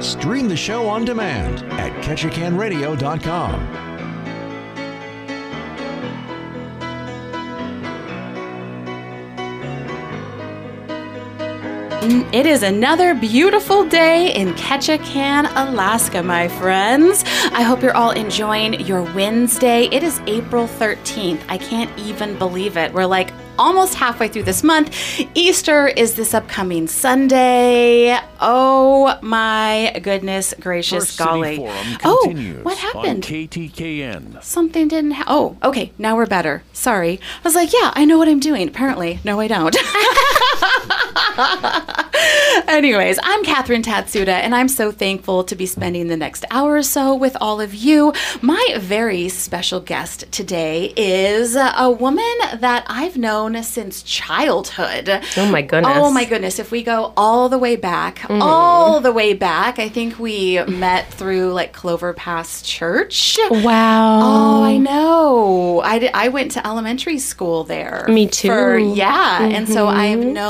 Stream the show on demand at ketchikanradio.com. It is another beautiful day in Ketchikan, Alaska, my friends. I hope you're all enjoying your Wednesday. It is April 13th. I can't even believe it. We're like almost halfway through this month. Easter is this upcoming Sunday. Oh my goodness gracious First golly. Oh, what happened? KTKN. Something didn't ha- Oh, okay. Now we're better. Sorry. I was like, yeah, I know what I'm doing. Apparently, no, I don't. Anyways, I'm Catherine Tatsuda, and I'm so thankful to be spending the next hour or so with all of you. My very special guest today is a woman that I've known since childhood. Oh my goodness. Oh my goodness. If we go all the way back, mm-hmm. all the way back, I think we met through like Clover Pass Church. Wow. Oh, I know. I, did, I went to elementary school there. Me too. For, yeah, and so I've mm-hmm. known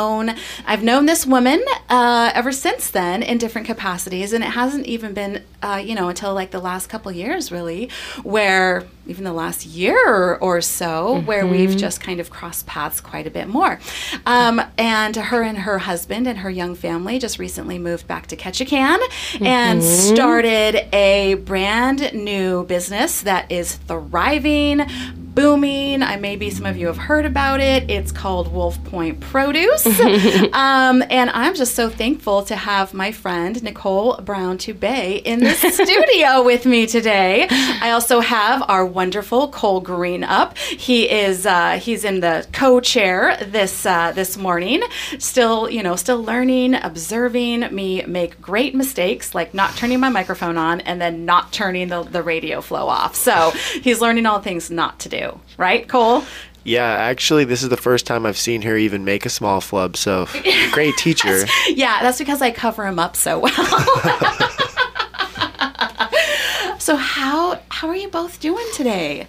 I've known this woman uh, ever since then in different capacities, and it hasn't even been uh, you know until like the last couple years really, where even the last year or so where we've just kind of crossed paths quite a bit more. Um, and her and her husband and her young family just recently moved back to Ketchikan and started a brand new business that is thriving, booming. I maybe some of you have heard about it. It's called Wolf Point Produce. um, and I'm just so thankful to have my friend Nicole Brown Tubei in the studio with me today. I also have our wonderful Cole Green up. He is uh, he's in the co-chair this uh, this morning. Still, you know, still learning, observing me make great mistakes like not turning my microphone on and then not turning the, the radio flow off. So he's learning all things not to do. Right, Cole? Yeah, actually, this is the first time I've seen her even make a small flub, so great teacher. Yeah, that's because I cover him up so well. so how how are you both doing today?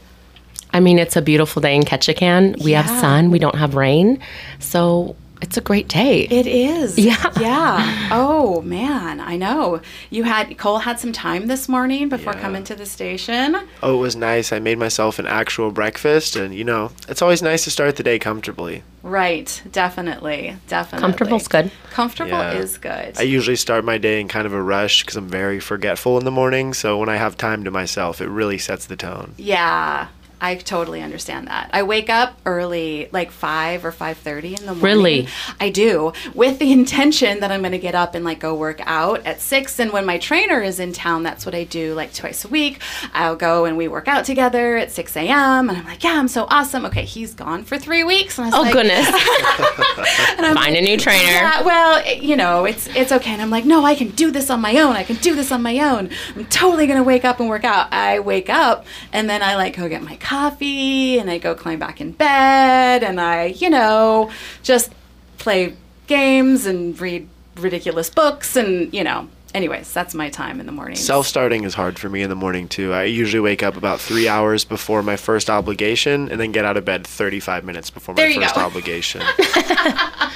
I mean, it's a beautiful day in Ketchikan. We have sun, we don't have rain. So it's a great day. It is. Yeah. Yeah. Oh man, I know. You had Cole had some time this morning before Yeah. coming to the station. Oh, it was nice. I made myself an actual breakfast, and you know, it's always nice to start the day comfortably. Right. Definitely. Definitely. Comfortable's good. Comfortable Yeah. is good. I usually start my day in kind of a rush because I'm very forgetful in the morning, so when I have time to myself, it really sets the tone. yeah. I totally understand that. I wake up early, like five or five thirty in the morning. Really? I do, with the intention that I'm going to get up and like go work out at six. And when my trainer is in town, that's what I do like twice a week. I'll go and we work out together at six a.m. And I'm like, yeah, I'm so awesome. Okay, he's gone for three weeks. And I was Oh, like, goodness. Find a new trainer. Yeah, well, it- you know, it's it's okay. And I'm like, no, I can do this on my own. I can do this on my own. I'm totally gonna wake up and work out. I wake up and then I like go get my coffee and I go climb back in bed and I, you know, just play games and read ridiculous books and you know. Anyways, that's my time in the morning. Self starting is hard for me in the morning, too. I usually wake up about three hours before my first obligation and then get out of bed 35 minutes before There my first go. obligation.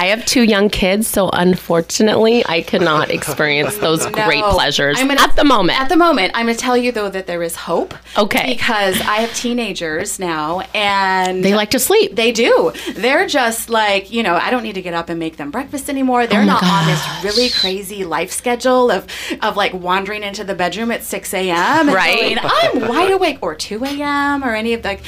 I have two young kids, so unfortunately, I cannot experience those great pleasures gonna- at the moment. At the moment, I'm going to tell you though that there is hope. Okay. Because I have teenagers now, and they like to sleep. They do. They're just like, you know, I don't need to get up and make them breakfast anymore. They're Oh not on this really crazy life schedule of of like wandering into the bedroom at 6 a.m. Right. going, I'm wide awake or 2 a.m. or any of the.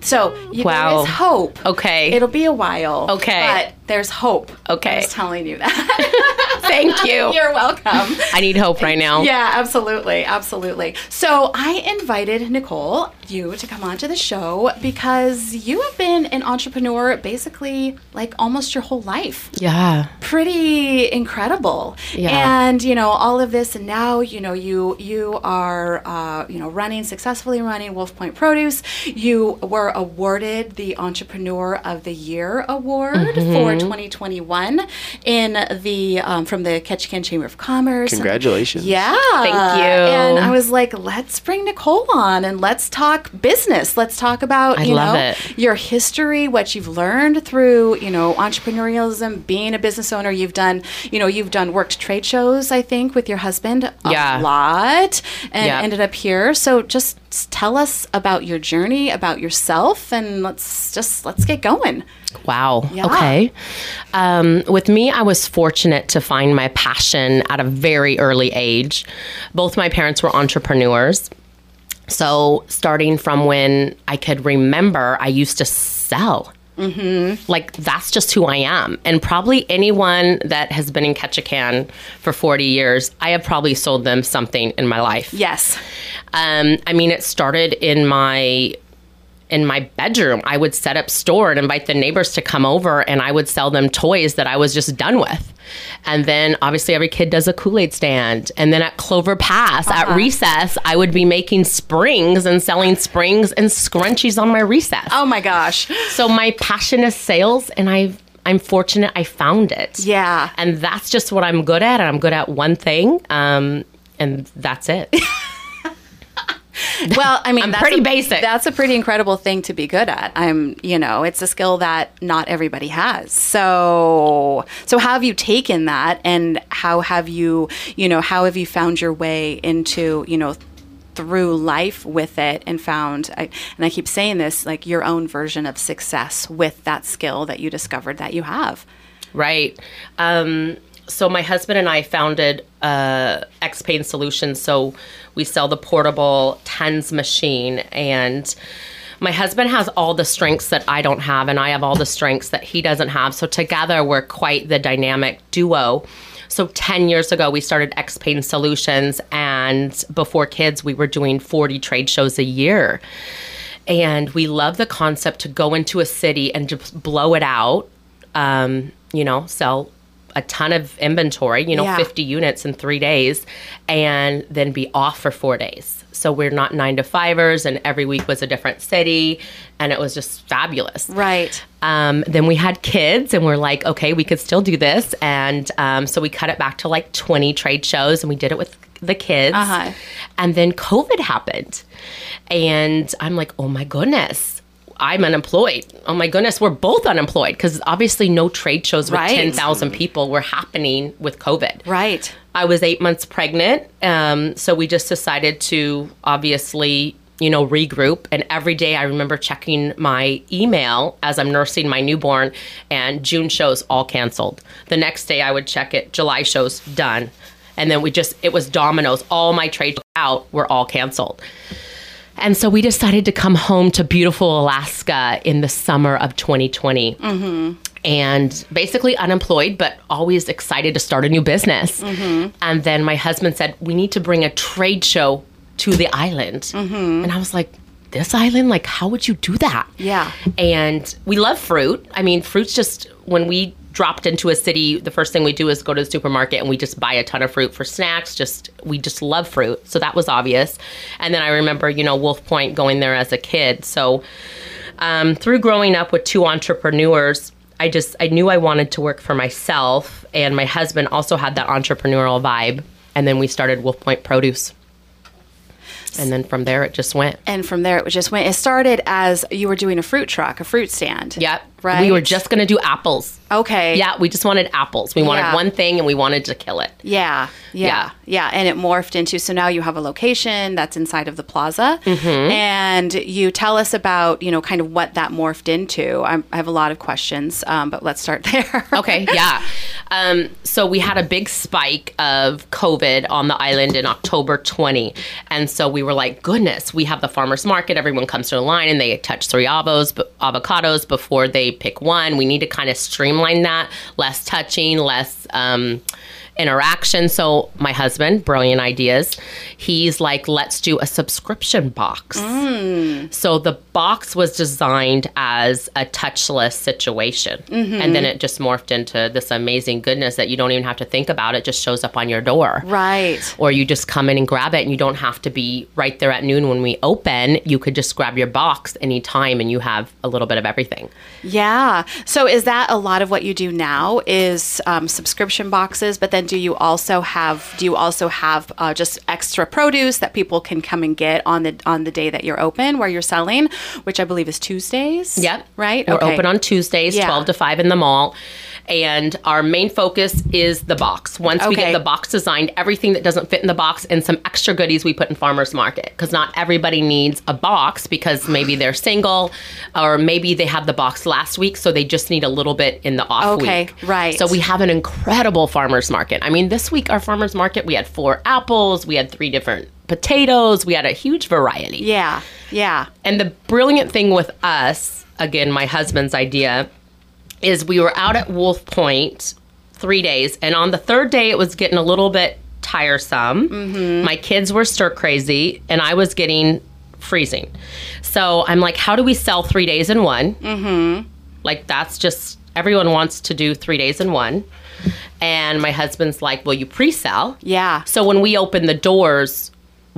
So you, Wow. there is hope. Okay. It'll be a while. Okay. But there's hope. Okay. I'm just telling you that. Thank you. You're welcome. I need hope right now. Yeah, absolutely, absolutely. So I invited Nicole, you, to come onto the show because you have been an entrepreneur basically like almost your whole life. Yeah. Pretty incredible. Yeah. And you know all of this, and now you know you you are uh, you know running successfully running Wolf Point Produce. You were awarded the Entrepreneur of the Year award for 2021 in the um, from the Ketchikan Chamber of Commerce. Congratulations. Yeah. Thank you. And I was like, let's bring Nicole on and let's talk business. Let's talk about, I you know, it. your history, what you've learned through, you know, entrepreneurialism, being a business owner. You've done, you know, you've done worked trade shows, I think, with your husband a Yeah. lot and Yeah. ended up here. So just tell us about your journey, about yourself, and let's just let's get going. Wow. Yeah. Okay. Um, with me, I was fortunate to find my passion at a very early age. Both my parents were entrepreneurs. So, starting from when I could remember, I used to sell. Mm-hmm. Like, that's just who I am. And probably anyone that has been in Ketchikan for 40 years, I have probably sold them something in my life. Yes. Um, I mean, it started in my in my bedroom. I would set up store and invite the neighbors to come over, and I would sell them toys that I was just done with. And then, obviously, every kid does a Kool Aid stand. And then at Clover Pass at recess, I would be making springs and selling springs and scrunchies on my recess. Oh my gosh. So my passion is sales, and I. I'm fortunate I found it. Yeah. And that's just what I'm good at. And I'm good at one thing. Um, and that's it. Well, I mean, I'm that's pretty a- basic. That's a pretty incredible thing to be good at. I'm, you know, it's a skill that not everybody has. So, so how have you taken that, and how have you, you know, how have you found your way into, you know, through life with it, and found, I, and I keep saying this, like your own version of success with that skill that you discovered that you have. Right. Um, so my husband and I founded uh, X Pain Solutions. So we sell the portable TENS machine, and my husband has all the strengths that I don't have, and I have all the strengths that he doesn't have. So together we're quite the dynamic duo. So 10 years ago, we started X Pain Solutions, and before kids, we were doing 40 trade shows a year. And we love the concept to go into a city and just blow it out um, you know, sell a ton of inventory, you know, Yeah. 50 units in three days, and then be off for four days. So we're not nine to fivers, and every week was a different city, and it was just fabulous. Right. Um, then we had kids, and we're like, okay, we could still do this. And um, so we cut it back to like 20 trade shows, and we did it with the kids. Uh-huh. And then COVID happened. And I'm like, oh my goodness. I'm unemployed. Oh my goodness, we're both unemployed because obviously no trade shows with Right. 10,000 people were happening with COVID. Right. I was eight months pregnant. Um, so we just decided to obviously, you know, regroup. And every day I remember checking my email as I'm nursing my newborn, and June shows all canceled. The next day I would check it, July shows done. And then we just, it was dominoes. All my trades out were all canceled. And so we decided to come home to beautiful Alaska in the summer of 2020. Mm-hmm. And basically unemployed, but always excited to start a new business. Mm-hmm. And then my husband said, We need to bring a trade show to the island. Mm-hmm. And I was like, This island? Like, how would you do that? Yeah. And we love fruit. I mean, fruit's just when we dropped into a city, the first thing we do is go to the supermarket and we just buy a ton of fruit for snacks. Just we just love fruit. So that was obvious. And then I remember, you know, Wolf Point going there as a kid. So um, through growing up with two entrepreneurs, I just I knew I wanted to work for myself, and my husband also had that entrepreneurial vibe. And then we started Wolf Point Produce, and then from there it just went. And from there, it just went. It started as you were doing a fruit truck, a fruit stand. Yep. Right. We were just gonna do apples. okay. Yeah, we just wanted apples. We wanted Yeah. one thing and we wanted to kill it. Yeah, yeah, Yeah. yeah, and it morphed into so now you have a location that's inside of the plaza, Mm-hmm. and you tell us about you know kind of what that morphed into. I'm, I have a lot of questions, um, but let's start there. Okay, yeah. Um, so we had a big spike of COVID on the island in October 20. And so we were like, goodness, we have the farmer's market. Everyone comes to the line and they touch three avos, b- avocados before they pick one. We need to kind of streamline that, less touching, less. Um, interaction so my husband brilliant ideas he's like let's do a subscription box so the box was designed as a touchless situation. And then it just morphed into this amazing goodness that you don't even have to think about. It just shows up on your door. right. Or you just come in and grab it and you don't have to be right there at noon when we open. You could just grab your box anytime and you have a little bit of everything. Yeah. So is that a lot of what you do now? Is um, subscription boxes? But then do you also have do you also have uh, just extra produce that people can come and get on the on the day that you're open where you're selling, which I believe is Tuesdays? Yep. Right. We're open on Tuesdays, Yeah. 12 to 5 in the mall. And our main focus is the box. Once we get the box designed, everything that doesn't fit in the box and some extra goodies we put in farmers market. Because not everybody needs a box because maybe they're single or maybe they had the box last week, so they just need a little bit in the off Okay, week. Okay, right. So we have an incredible farmers market. I mean, this week our farmers market, we had four apples, we had three different potatoes, we had a huge variety. Yeah. Yeah. And the brilliant thing with us, again, my husband's idea, is we were out at Wolf Point three days, and on the third day, it was getting a little bit tiresome. Mm-hmm. My kids were stir crazy, and I was getting freezing. So I'm like, how do we sell three days in one? Mm-hmm. Like, that's just everyone wants to do three days in one. And my husband's like, well, you pre sell. Yeah. So when we open the doors,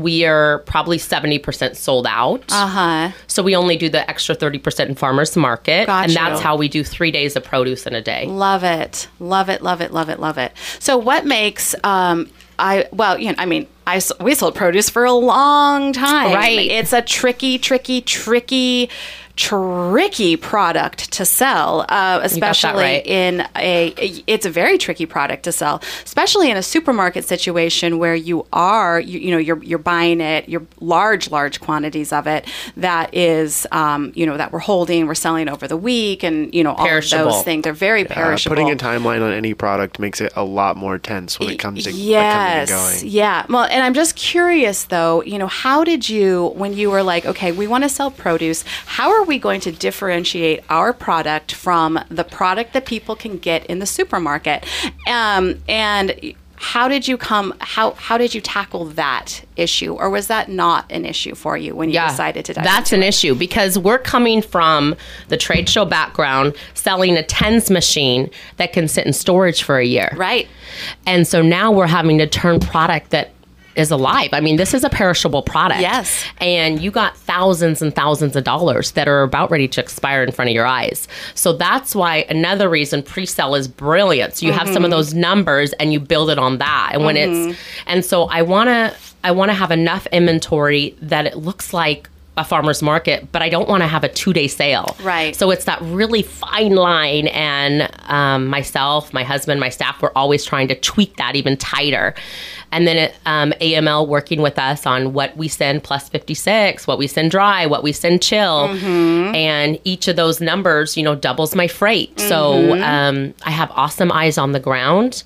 we are probably 70% sold out. Uh huh. So we only do the extra 30% in farmers market. Got and you. that's how we do three days of produce in a day. Love it. Love it. Love it. Love it. Love it. So what makes um I well, you know, I mean, I we sold produce for a long time. Right. It's a tricky, tricky, tricky tricky product to sell uh, especially right. in a it's a very tricky product to sell especially in a supermarket situation where you are you, you know you're you're buying it you're large large quantities of it that is um, you know that we're holding we're selling over the week and you know all of those things they're very Uh, perishable putting a timeline on any product makes it a lot more tense when it comes to yes coming and going. yeah well and i'm just curious though you know how did you when you were like okay we want to sell produce how are we going to differentiate our product from the product that people can get in the supermarket? Um, and how did you come how how did you tackle that issue? Or was that not an issue for you when you decided to that's an issue because we're coming from the trade show background selling a tens machine that can sit in storage for a year. Right. And so now we're having to turn product that is alive i mean this is a perishable product Yes. and you got thousands and thousands of dollars that are about ready to expire in front of your eyes so that's why another reason pre-sale is brilliant so you have some of those numbers and you build it on that and when it's and so i want to i want to have enough inventory that it looks like a farmer's market, but I don't want to have a two day sale. Right. So it's that really fine line. And um, myself, my husband, my staff, we're always trying to tweak that even tighter. And then um, AML working with us on what we send plus 56, what we send dry, what we send chill. And each of those numbers, you know, doubles my freight. So um, I have awesome eyes on the ground.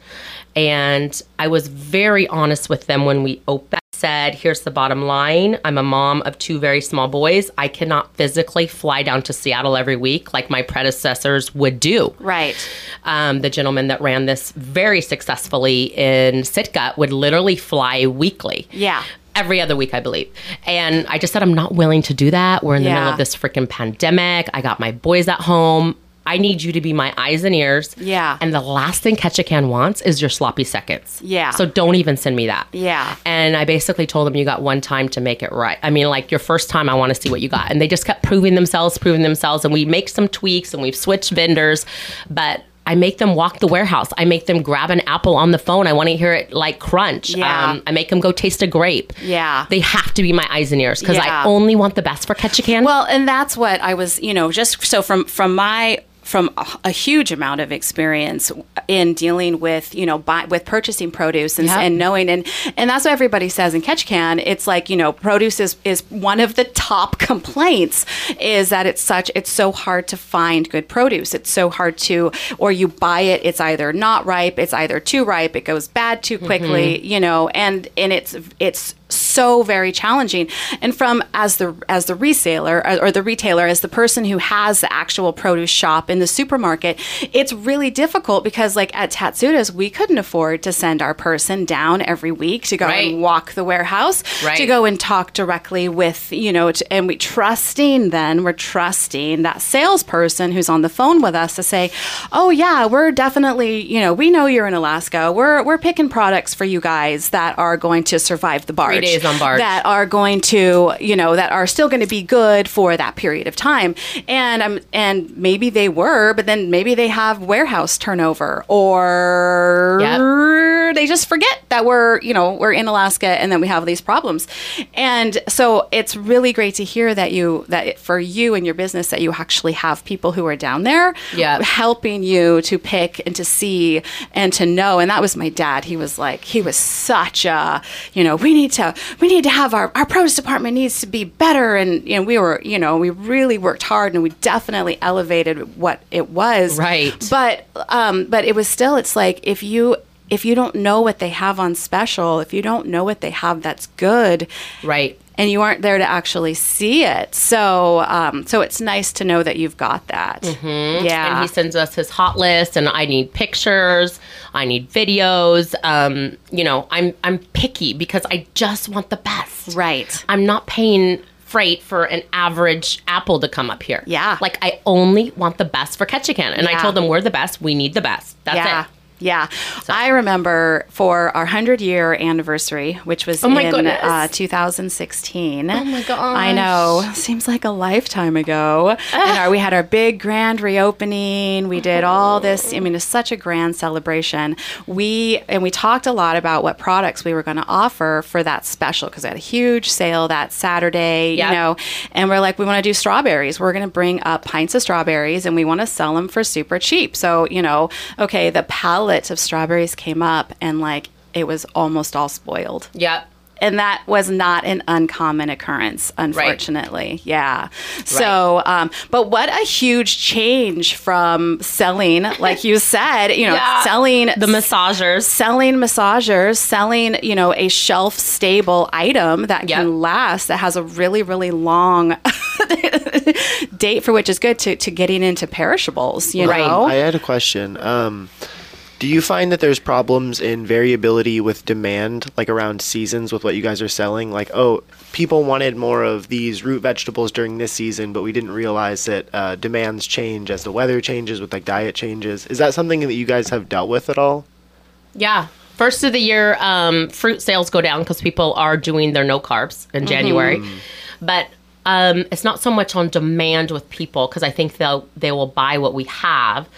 And I was very honest with them when we opened. Said, here's the bottom line. I'm a mom of two very small boys. I cannot physically fly down to Seattle every week like my predecessors would do. right Um, the gentleman that ran this very successfully in Sitka would literally fly weekly. yeah Every other week, I believe. And I just said, I'm not willing to do that. We're in the Yeah. middle of this freaking pandemic. I got my boys at home. I need you to be my eyes and ears. Yeah. And the last thing Ketchikan wants is your sloppy seconds. Yeah. So don't even send me that. Yeah. And I basically told them, you got one time to make it right. I mean, like your first time, I want to see what you got. And they just kept proving themselves, proving themselves. And we make some tweaks and we've switched vendors. But I make them walk the warehouse. I make them grab an apple on the phone. I want to hear it like crunch. Um, Yeah. I make them go taste a grape. Yeah. They have to be my eyes and ears because Yeah. I only want the best for Ketchikan. Well, and that's what I was, you know, just so from from my from a, a huge amount of experience in dealing with, you know, buy, with purchasing produce and, Yep. and knowing and and that's what everybody says in Ketchikan. It's like you know, produce is is one of the top complaints is that it's such it's so hard to find good produce. It's so hard to or you buy it, it's either not ripe, it's either too ripe, it goes bad too quickly, mm-hmm. you know, and and it's it's so very challenging. And from as the as the reseller or, or the retailer as the person who has the actual produce shop in the supermarket it's really difficult because like at tatsuda's we couldn't afford to send our person down every week to go Right. and walk the warehouse to go and talk directly with you know to, and we trusting then we're trusting that salesperson who's on the phone with us to say oh yeah we're definitely you know we know you're in alaska. We're we're picking products for you guys that are going to survive the days on barge. that are going to you know that are still going to be good for that period of time and um and maybe they were but then maybe they have warehouse turnover or we're they just forget that we're you know we're in Alaska and then we have these problems, and so it's really great to hear that you that for you and your business that you actually have people who are down there, Yeah. helping you to pick and to see and to know. And that was my dad. He was like he was such a you know we need to we need to have our our produce department needs to be better, and you know we were you know we really worked hard and we definitely elevated what it was, Right. but um, but it was still. It's like if you if you don't know what they have on special, if you don't know what they have that's good, Right. And you aren't there to actually see it, so um, so it's nice to know that you've got that. Mm-hmm. Yeah. and he sends us his hot list and i need pictures i need videos um, you know i'm i'm picky because i just want the best right. i'm not paying freight for an average apple to come up here Yeah. like i only want the best for ketchikan and i told them we're the best we need the best that's yeah. it Yeah, I remember for our hundred year anniversary, which was Oh in uh, 2016. Oh my god I know, seems like a lifetime ago. and our, we had our big grand reopening. We did all this. I mean, it's such a grand celebration. We and we talked a lot about what products we were going to offer for that special because we had a huge sale that Saturday. Yep. You know, and we're like, we want to do strawberries. We're going to bring up pints of strawberries and we want to sell them for super cheap. So, you know, okay, the pallet of strawberries came up and like it was almost all spoiled. yep And that was not an uncommon occurrence, unfortunately. Yeah. So, um, but what a huge change from selling, like you said, you know, Yeah. selling the massagers selling massagers, selling, you know, a shelf stable item that Yep. can last, that has a really, really long date for which is good to, to getting into perishables, you Right. know? I had a question. Um, do you find that there's problems in variability with demand, like around seasons with what you guys are selling? Like, oh, people wanted more of these root vegetables during this season, but we didn't realize that uh, demands change as the weather changes with like diet changes. Is that something that you guys have dealt with at all? Yeah. First of the year, um, fruit sales go down because people are doing their no carbs in January. But um, it's not so much on demand with people because I think they'll they will buy what we have.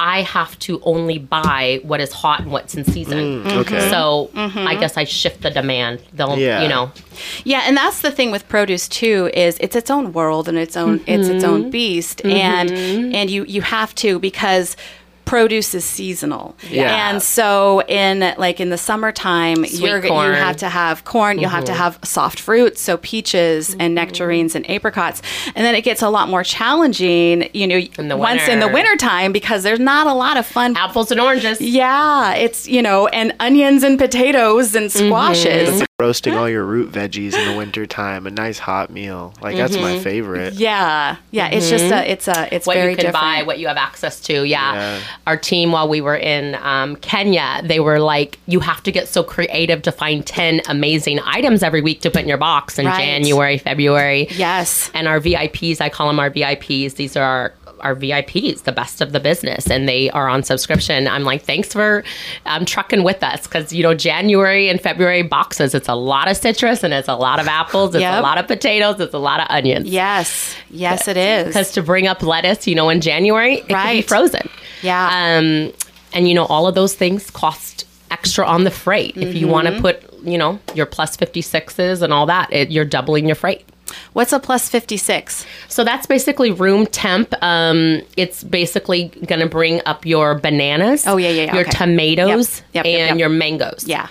I have to only buy what is hot and what's in season. Mm, okay. So mm-hmm. I guess I shift the demand. They'll, Yeah. you know, Yeah, and that's the thing with produce too is it's its own world and its own it's its Mm-hmm. own beast mm-hmm. and and you you have to because produce is seasonal. Yeah. And so in like in the summertime you have to have corn, you'll have to Mm-hmm. have soft fruits, so peaches and nectarines and apricots. And then it gets a lot more challenging, you know, the once in the winter. wintertime because there's not a lot of fun apples and oranges. yeah, it's you know, and onions and potatoes and Mm-hmm. Squashes. Roasting all your root veggies in the wintertime, a nice hot meal. Like, that's my favorite. Yeah, yeah. It's just a, it's a, it's what very you can different. buy, what you have access to. Yeah. Yeah. Our team, while we were in um, Kenya, they were like, you have to get so creative to find 10 amazing items every week to put in your box in Right. January, February. Yes. And our VIPs, I call them our VIPs. These are our our VIPs, the best of the business, and they are on subscription. I'm like, thanks for um, trucking with us because you know January and February boxes. It's a lot of citrus and it's a lot of apples. It's Yep. a lot of potatoes. It's a lot of onions. Yes. Yes, it is. Because to bring up lettuce, you know, in January, it could be Right. frozen. Yeah. Um, and you know, all of those things cost extra on the freight. If you want Mm-hmm. to put, you know, your plus 56s and all that, it, you're doubling your freight. What's a plus fifty six? So that's basically room temp. Um, it's basically going to bring up your bananas. Oh, yeah, yeah, yeah, Your okay. tomatoes Yep, yep, and yep, your mangoes. Yeah.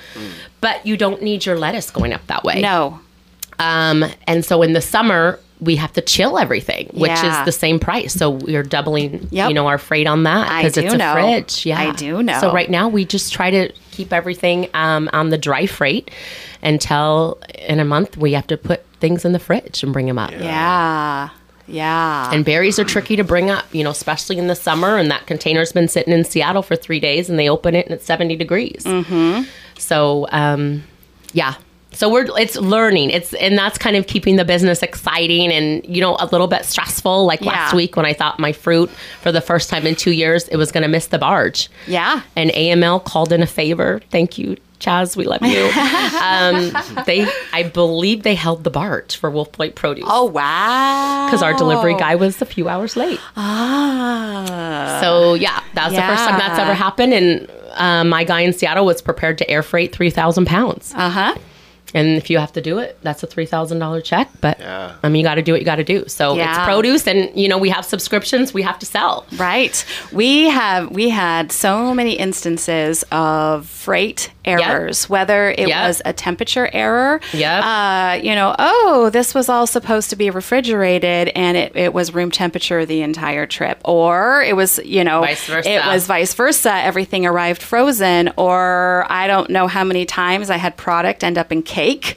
But you don't need your lettuce going up that way. No. Um, and so in the summer, we have to chill everything, which Yeah. is the same price. So we're doubling, Yep. you know, our freight on that because it's a know. fridge. Yeah, I do know. So right now we just try to keep everything um, on the dry freight until in a month we have to put things in the fridge and bring them up. Yeah. Yeah. And berries are tricky to bring up, you know, especially in the summer. And that container's been sitting in Seattle for three days, and they open it and it's seventy degrees. Mm-hmm. So, um, yeah. So we're it's learning. It's and that's kind of keeping the business exciting and you know a little bit stressful. Like last week when I thought my fruit for the first time in two years it was going to miss the barge. yeah. And AML called in a favor. Thank you, Chaz. We love you. um, they, I believe, they held the barge for Wolf Point Produce Oh wow. because our delivery guy was a few hours late. Ah. So yeah, that's the first time that's ever happened, and uh, my guy in Seattle was prepared to air freight 3,000 pounds. Uh huh. And if you have to do it, that's a three thousand dollar check. But Yeah. I mean, you got to do what you got to do. So Yeah. it's produce, and you know we have subscriptions we have to sell. Right. We have we had so many instances of freight errors, whether it Yep. was a temperature error. Yep. Uh, you know, oh, this was all supposed to be refrigerated and it, it was room temperature the entire trip. Or it was, you know, it was vice versa. Everything arrived frozen. Or I don't know how many times I had product end up in Kake,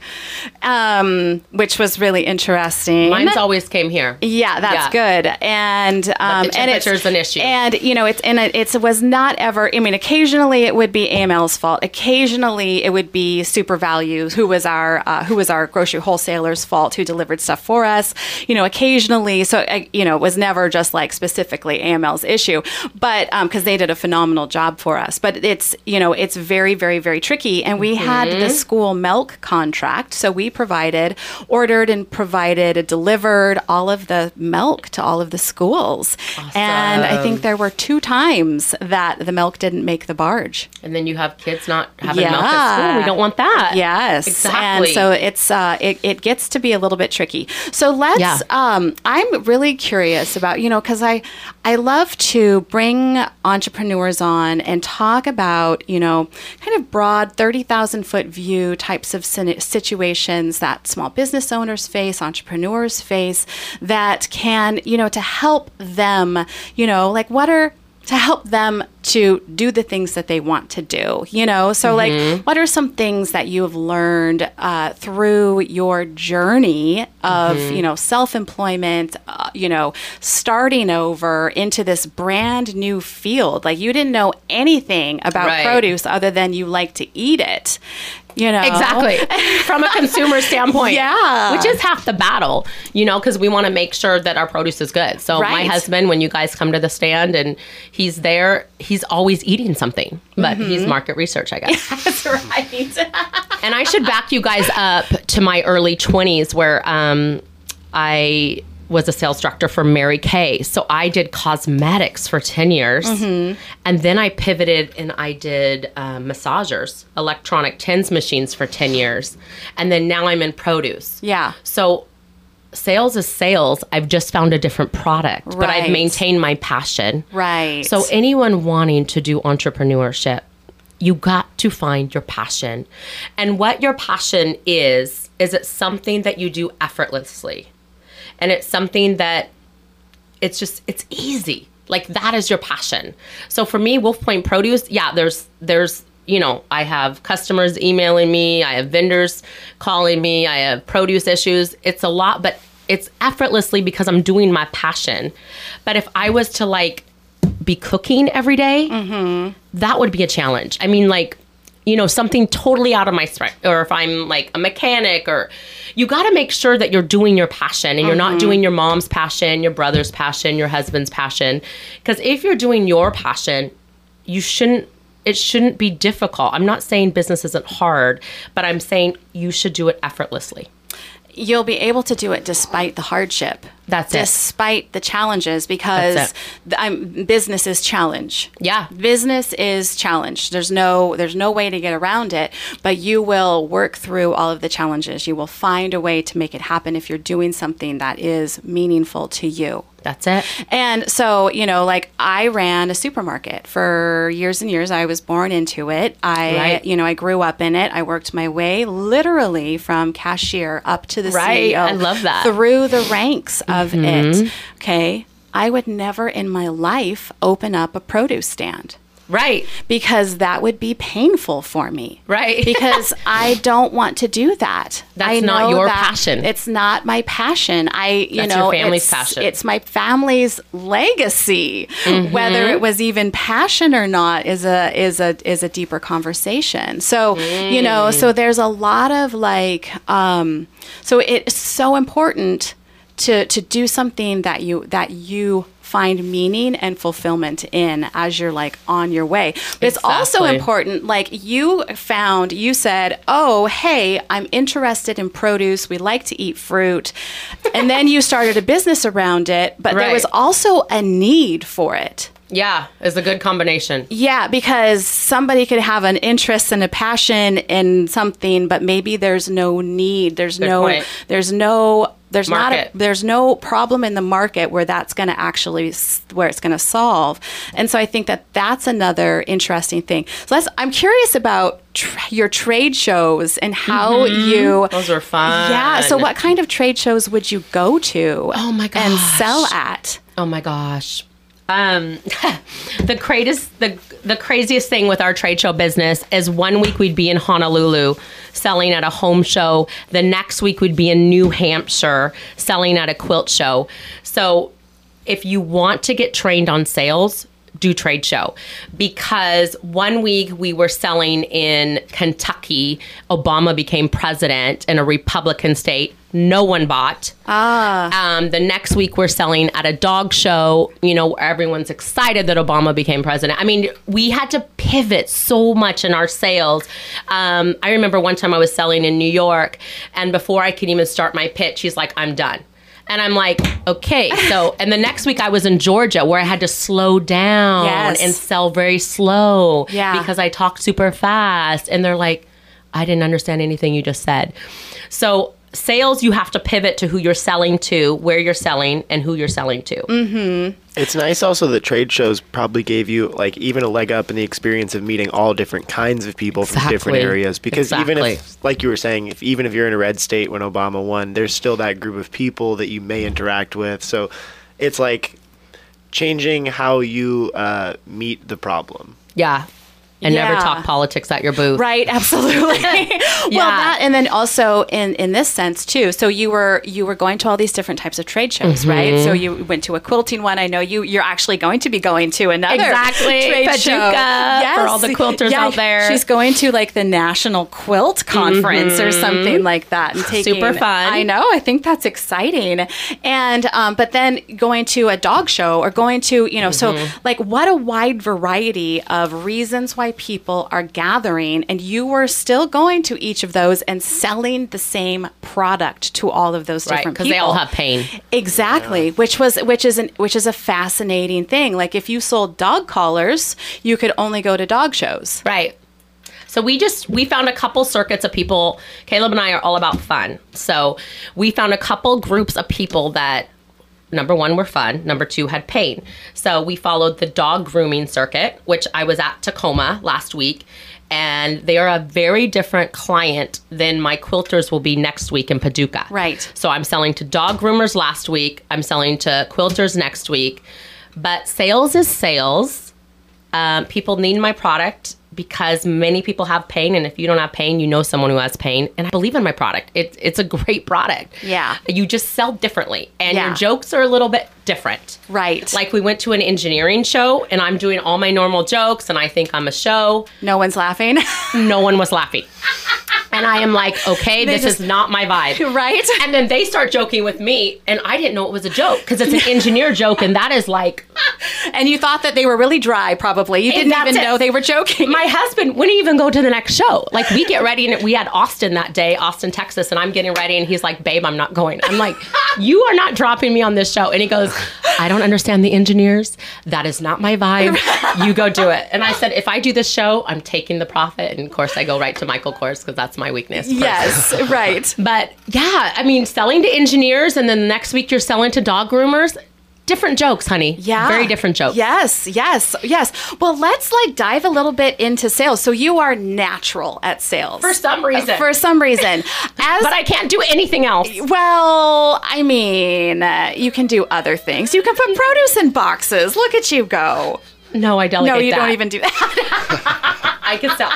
um, which was really interesting. Mine's always came here. Yeah, that's good. And um, and it's an issue. And you know, it's and it, it's it was not ever. I mean, occasionally it would be AML's fault. Occasionally it would be SuperValu's, who was our uh, who was our grocery wholesaler's fault, who delivered stuff for us. You know, occasionally, so uh, you know, it was never just like specifically AML's issue, but because they did a phenomenal job for us. But it's you know, it's very very very tricky, and we had Mm-hmm. the school milk contract, so we provided, ordered, and provided, delivered all of the milk to all of the schools. And I think there were two times that the milk didn't make the barge. And then you have kids not having milk at school. We don't want that. Yes, exactly. And so it's uh, it, it gets to be a little bit tricky. So let's. Yeah. Um, I'm really curious about you know because I I love to bring entrepreneurs on and talk about you know kind of broad thirty thousand foot view types of situations that small business owners face, entrepreneurs face that can you know to help them you know like what are to help them to do the things that they want to do you know? So like what are some things that you have learned uh, through your journey of you know self-employment uh, you know starting over into this brand new field? Like you didn't know anything about Right. produce other than you like to eat it you know Exactly. From a consumer standpoint. Yeah. Which is half the battle, you know, because we want to make sure that our produce is good. So my husband, when you guys come to the stand and he's there, he's always eating something, but Mm-hmm. he's market research, I guess. that's right and I should back you guys up to my early 20s where um, I was a sales director for Mary Kay. So I did cosmetics for 10 years. Mm-hmm. And then I pivoted and I did um, massagers, electronic tens machines for 10 years. And then now I'm in produce. yeah So sales is sales. I've just found a different product, but I've maintained my passion. right So anyone wanting to do entrepreneurship, you got to find your passion. And what your passion is, is it something that you do effortlessly? And it's something that it's just it's easy. Like that is your passion. So for me, Wolf Point Produce, yeah, there's there's you know, I have customers emailing me, I have vendors calling me, I have produce issues. It's a lot, but it's effortlessly because I'm doing my passion. But if I was to like be cooking every day, mm-hmm. that would be a challenge. I mean, like, you know, something totally out of my strength, or if I'm like a mechanic, or you got to make sure that you're doing your passion and you're not mm-hmm. doing your mom's passion, your brother's passion, your husband's passion. Because if you're doing your passion, you shouldn't. It shouldn't be difficult. I'm not saying business isn't hard, but I'm saying you should do it effortlessly. you'll be able to do it despite the hardship. That's it. despite the challenges because it. I'm, business is challenge. Yeah. business is challenge. There's no there's no way to get around it, but you will work through all of the challenges. You will find a way to make it happen if you're doing something that is meaningful to you. That's it. And so, you know, like I ran a supermarket for years and years. I was born into it. I, Right. you know, I grew up in it. I worked my way literally from cashier up to the Right. CEO. I love that. Through the ranks of Mm-hmm. it. Okay. I would never in my life open up a produce stand Right. because that would be painful for me. Right. because I don't want to do that. That's I not your that passion. It's not my passion. I, you That's know, your family's it's, passion. It's my family's legacy. Mm-hmm. Whether it was even passion or not is a is a is a deeper conversation. So you know, Mm. so there's a lot of like, um, so it's so important to to do something that you that you find meaning and fulfillment in as you're like on your way. But it's also important, like you found, you said, oh, hey, I'm interested in produce. We like to eat fruit. And then you started a business around it, but there was also a need for it. Yeah, is a good combination. Yeah, because somebody could have an interest and a passion in something, but maybe there's no need. There's Good no point. there's no there's not a, there's no problem in the market where that's going to actually where it's going to solve. And so I think that that's another interesting thing. So let's I'm curious about tr- your trade shows and how you Mm-hmm. Those were fun. Yeah, so what kind of trade shows would you go to? Oh my gosh. And sell at? Oh my gosh. Um, the greatest, the the craziest thing with our trade show business is one week we'd be in Honolulu selling at a home show. The next week we'd be in New Hampshire selling at a quilt show. So if you want to get trained on sales, do trade show because one week we were selling in Kentucky. Obama became president in a Republican state. No one bought. Ah. Um, the next week we're selling at a dog show. You know, everyone's excited that Obama became president. I mean, we had to pivot so much in our sales. Um, I remember one time I was selling in New York, and before I could even start my pitch, he's like, "I'm done." And I'm like, okay. So, and the next week I was in Georgia where I had to slow down Yes. and sell very slow Yeah. because I talked super fast. And they're like, I didn't understand anything you just said. So, sales, you have to pivot to who you're selling to, where you're selling, and who you're selling to. It's nice also that trade shows probably gave you like even a leg up in the experience of meeting all different kinds of people from different areas. Because even if, like you were saying, if even if you're in a red state when Obama won, there's still that group of people that you may interact with. So it's like changing how you uh, meet the problem. Yeah. And never talk politics at your booth. Right, absolutely. well, that and then also in in this sense too. So you were you were going to all these different types of trade shows, right? Mm-hmm. So you went to a quilting one. I know you you're actually going to be going to another Exactly. trade Paducah, show. for all the quilters Yeah, out there. She's going to like the National Quilt Conference or something like that and taking Mm-hmm. Super fun. I know. I think that's exciting. And um, but then going to a dog show or going to you know so Mm-hmm. like what a wide variety of reasons why people are gathering and you were still going to each of those and selling the same product to all of those Right. different Because they all have pain. Exactly, which was which is an which is a fascinating thing. Like if you sold dog collars, you could only go to dog shows. Right. So we just we found a couple circuits of people. Caleb and I are all about fun. So we found a couple groups of people that number one were fun, number two had pain. So we followed the dog grooming circuit, which I was at Tacoma last week. And they are a very different client than my quilters will be next week in Paducah. Right. So I'm selling to dog groomers last week. I'm selling to quilters next week. But sales is sales. Um, people need my product because many people have pain, and if you don't have pain, you know someone who has pain. And I believe in my product. It, it's a great product. Yeah. You just sell differently, and Yeah. your jokes are a little bit different. Right. Like we went to an engineering show, and I'm doing all my normal jokes, and I think I'm a show. no one's laughing. No one was laughing. And I am like, okay, this just- is not my vibe. right? And then they start joking with me, and I didn't know it was a joke because it's an engineer joke, and that is like And you thought that they were really dry, probably. You didn't even it. know they were joking. my husband wouldn't even go to the next show. Like we get ready, and we had Austin that day, Austin, Texas, and I'm getting ready, and he's like, "Babe, I'm not going." I'm like, "You are not dropping me on this show." And he goes, "I don't understand the engineers. That is not my vibe. You go do it." And I said, "If I do this show, I'm taking the profit." And of course, I go right to Michael Kors because that's my weakness. yes, right. But yeah, I mean, selling to engineers, and then the next week you're selling to dog groomers. Different jokes, honey. Yeah. Very different jokes. Yes, yes, yes. Well, let's like dive a little bit into sales. So you are natural at sales. For some reason. For some reason. As But I can't do anything else. well, I mean, uh, you can do other things. You can put produce in boxes. Look at you go. No, I delegate No, you that. don't even do that. I can sell.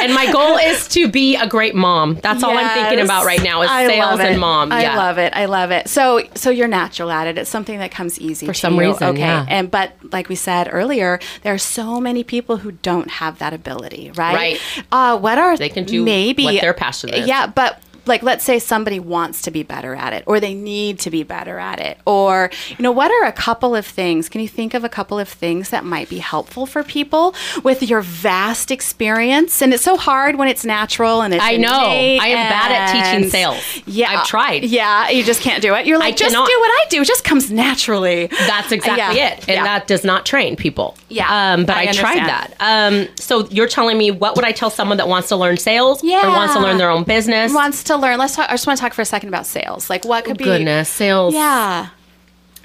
and my goal is to be a great mom. That's all I'm thinking about right now is I sales and mom. I yeah. love it. I love it. So so you're natural at it. It's something that comes easy For to some you. reason, Okay. yeah. And but like we said earlier, there are so many people who don't have that ability, right? Right. Uh what are They can do maybe what their passion is. Yeah, but like let's say somebody wants to be better at it or they need to be better at it or you know what are a couple of things can you think of a couple of things that might be helpful for people with your vast experience and it's so hard when it's natural and it's I know. I am bad at teaching sales. yeah I've tried. yeah you just can't do it you're like just cannot. do what i do it just comes naturally That's exactly Yeah. it. And Yeah. that does not train people. Yeah, Um, but I I, tried that. Um, so you're telling me what would I tell someone that wants to learn sales or Yeah. wants to learn their own business? wants to learn let's talk i just want to talk for a second about sales like what could be Goodness, sales. yeah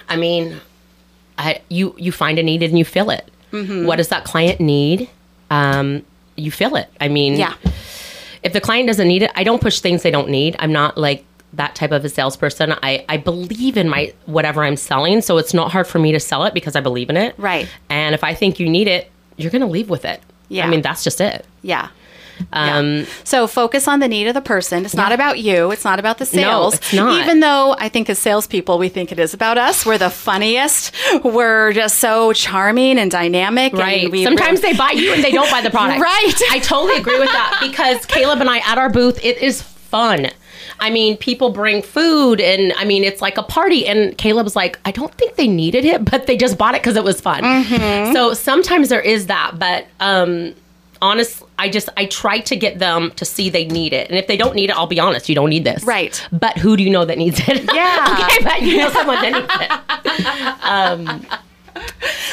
I mean, I, you you find a need and you fill it. Mm-hmm. What does that client need? Um, you fill it. I mean, yeah if the client doesn't need it, I don't push things they don't need. I'm not like that type of a salesperson. I, I believe in my whatever I'm selling, so it's not hard for me to sell it because I believe in it. Right. And if I think you need it, you're gonna leave with it. Yeah. I mean, that's just it. yeah Um, So focus on the need of the person. It's not about you. It's not about the sales. it's not. Even though I think as salespeople we think it is about us. We're the funniest. We're just so charming and dynamic. Right. And we Sometimes they buy you and they don't buy the product. Right. I totally agree with that because Caleb and I at our booth, it is fun. I mean, people bring food and I mean, it's like a party. And Caleb's like, I don't think they needed it, but they just bought it because it was fun. Mm-hmm. So sometimes there is that, but, um, honest i just i try to get them to see they need it and if they don't need it i'll be honest you don't need this Right. but who do you know that needs it Yeah. okay but you know someone that needs it um,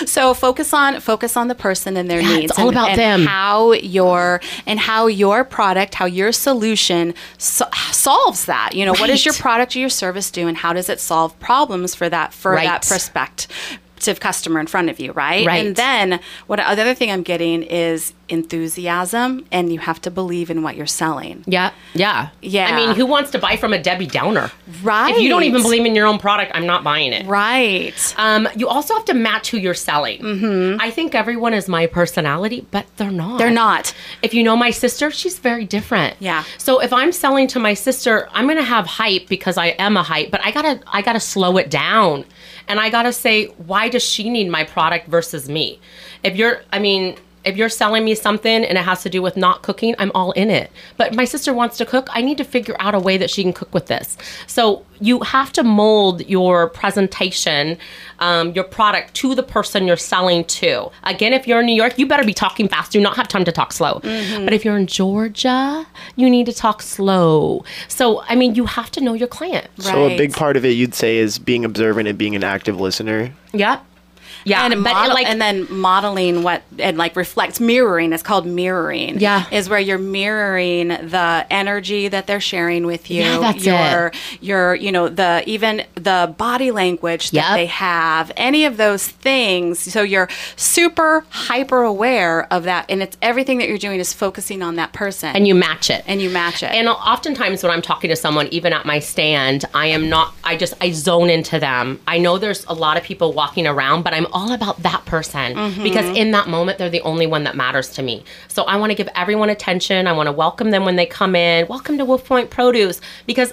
So focus on focus on the person and their Yeah, it's all and, about and them. How your and how your product, how your solution so- solves that. You know, what does your product or your service do, and how does it solve problems for that for Right. that prospective customer in front of you, right? Right. And then what the other thing I'm getting is enthusiasm, and you have to believe in what you're selling. Yeah, yeah, Yeah. I mean, who wants to buy from a Debbie Downer? Right. If you don't even believe in your own product, I'm not buying it. Right. Um, you also have to match who you're selling. Mm-hmm. I think everyone is my personality, but they're not. They're not. If you know my sister, she's very different. Yeah. So if I'm selling to my sister, I'm gonna have hype because I am a hype, but I gotta I gotta slow it down, and I gotta say why does she need my product versus me? If you're, I mean. If you're selling me something and it has to do with not cooking, I'm all in it. But my sister wants to cook. I need to figure out a way that she can cook with this. So you have to mold your presentation, um, your product to the person you're selling to. Again, if you're in New York, you better be talking fast. Do not have time to talk slow. But if you're in Georgia, you need to talk slow. So, I mean, you have to know your client. So a big part of it you'd say is being observant and being an active listener. Yeah. Yeah. and but model, like, and then modeling what and like reflects mirroring is called mirroring Yeah. is where you're mirroring the energy that they're sharing with you Yeah, that's your it. your you know the even the body language that Yep. they have any of those things so you're super hyper aware of that and it's everything that you're doing is focusing on that person and you match it. and you match it And oftentimes when I'm talking to someone, even at my stand, I am not, I just, I zone into them. I know there's a lot of people walking around, but I'm all about that person Mm-hmm. because in that moment, they're the only one that matters to me. So I want to give everyone attention. I want to welcome them when they come in. Welcome to Wolf Point Produce because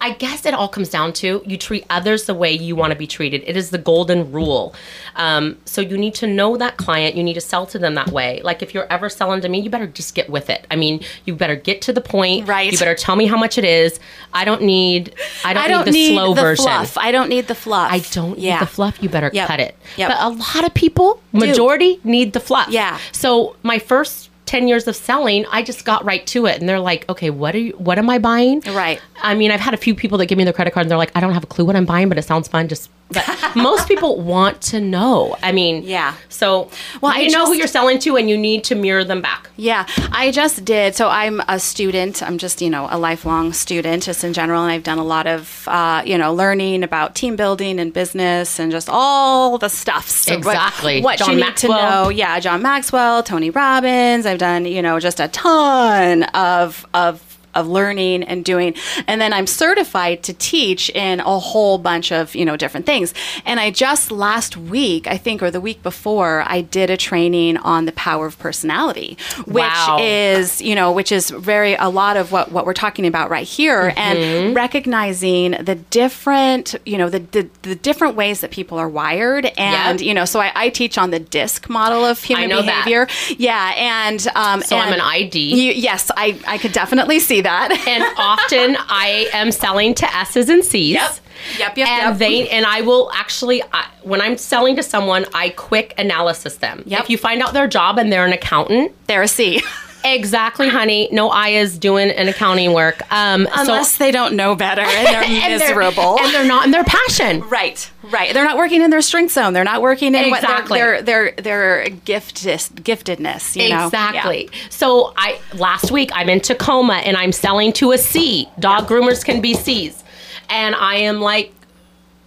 I guess it all comes down to you treat others the way you want to be treated. It is the golden rule. Um, so you need to know that client. You need to sell to them that way. Like if you're ever selling to me, you better just get with it. I mean, you better get to the point. Right. You better tell me how much it is. I don't need. I don't, I don't need the need slow the version. fluff I don't need the fluff I don't yeah need the fluff. You better Yep. cut it. Yep. But a lot of people, majority, need the fluff. Yeah. So my first. 10 years of selling i just got right to it and they're like okay what are you what am i buying Right. i mean i've had a few people that give me their credit card and they're like i don't have a clue what i'm buying but it sounds fun just but most people want to know i mean Yeah. so well I you know who you're selling to and you need to mirror them back Yeah, I just did. So I'm a student. I'm just, you know, a lifelong student just in general. And I've done a lot of, uh, you know, learning about team building and business and just all the stuff. So Exactly. What, John you need Maxwell. to know. Yeah, John Maxwell, Tony Robbins. I've done, you know, just a ton of, of, of learning and doing and then i'm certified to teach in a whole bunch of you know different things and i just last week i think or the week before i did a training on the power of personality which Wow. is you know which is very a lot of what what we're talking about right here Mm-hmm. and recognizing the different you know the, the the different ways that people are wired and Yep. you know so I, I teach on the disc model of human know that. behavior yeah and um So I'm an ID. you, yes i i could definitely see that. and often I am selling to S's and C's. Yep. Yep, yep, and yep. they and I will actually I, when I'm selling to someone, I quick analysis them. Yep. If you find out their job and they're an accountant, They're a C. exactly, honey. No I is doing an accounting work. Um, Unless so, they don't know better and they're and they're- miserable. and they're not in their passion. Right, right. They're not working in their strength zone. They're not working in Exactly. what their their their giftedness, giftedness. You know? Exactly. So I last week I'm in Tacoma and I'm selling to a C. Dog groomers can be C's. And I am like,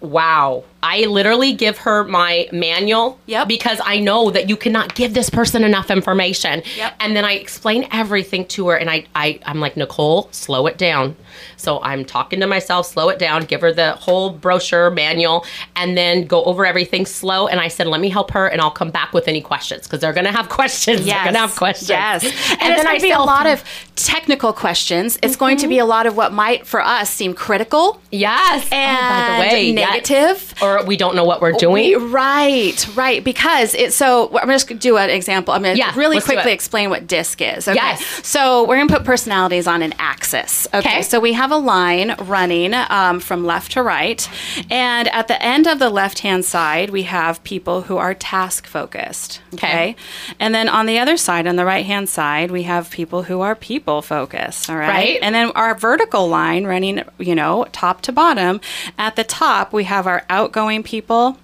wow. I literally give her my manual Yep. because I know that you cannot give this person enough information. Yep. And then I explain everything to her and I, I I'm like, Nicole, slow it down. So I'm talking to myself, slow it down, give her the whole brochure manual, and then go over everything slow. And I said, let me help her and I'll come back with any questions because they're gonna have questions. Yes. They're gonna have questions. Yes. And, And it's then going I to be a lot of technical questions. It's going to be mm-hmm. a lot of what might, for us, seem critical Yes. and oh, by the way, yes. Or we don't know what we're doing. We- right, right. Because it's so. I'm just going to do an example. I'm going to Yeah, really quickly explain what DISC is. Okay. Yes. So we're going to put personalities on an axis. Okay. Okay. So we have a line running um, from left to right, and at the end of the left hand side, we have people who are task focused. Okay. Okay. And then on the other side, on the right hand side, we have people who are people focused. All right. Right. And then our vertical line running, you know, top to bottom. At the top, we have our outgoing people.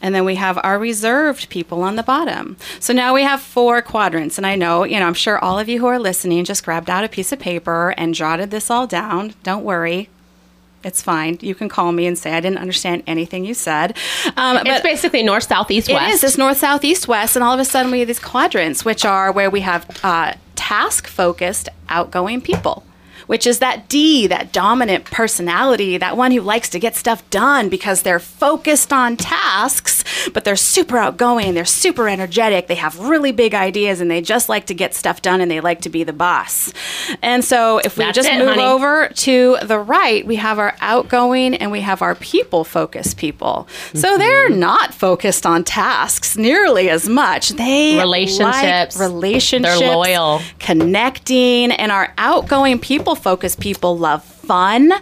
And then we have our reserved people on the bottom. So now we have four quadrants. And I know, you know, I'm sure all of you who are listening just grabbed out a piece of paper and jotted this all down. Don't worry. It's fine. You can call me and say I didn't understand anything you said. Um, It's basically north, south, east, west. is. It's north, south, east, west, and all of a sudden we have these quadrants, which are where we have uh, task-focused, outgoing people. Which is that D, that dominant personality, that one who likes to get stuff done because they're focused on tasks, but they're super outgoing, they're super energetic, they have really big ideas, and they just like to get stuff done and they like to be the boss. And so if we That's just it, move honey. over to the right, we have our outgoing and we have our people focused people. So Mm-hmm. they're not focused on tasks nearly as much. They Relationships. like relationships, They're loyal. connecting, and our outgoing people focused people love fun.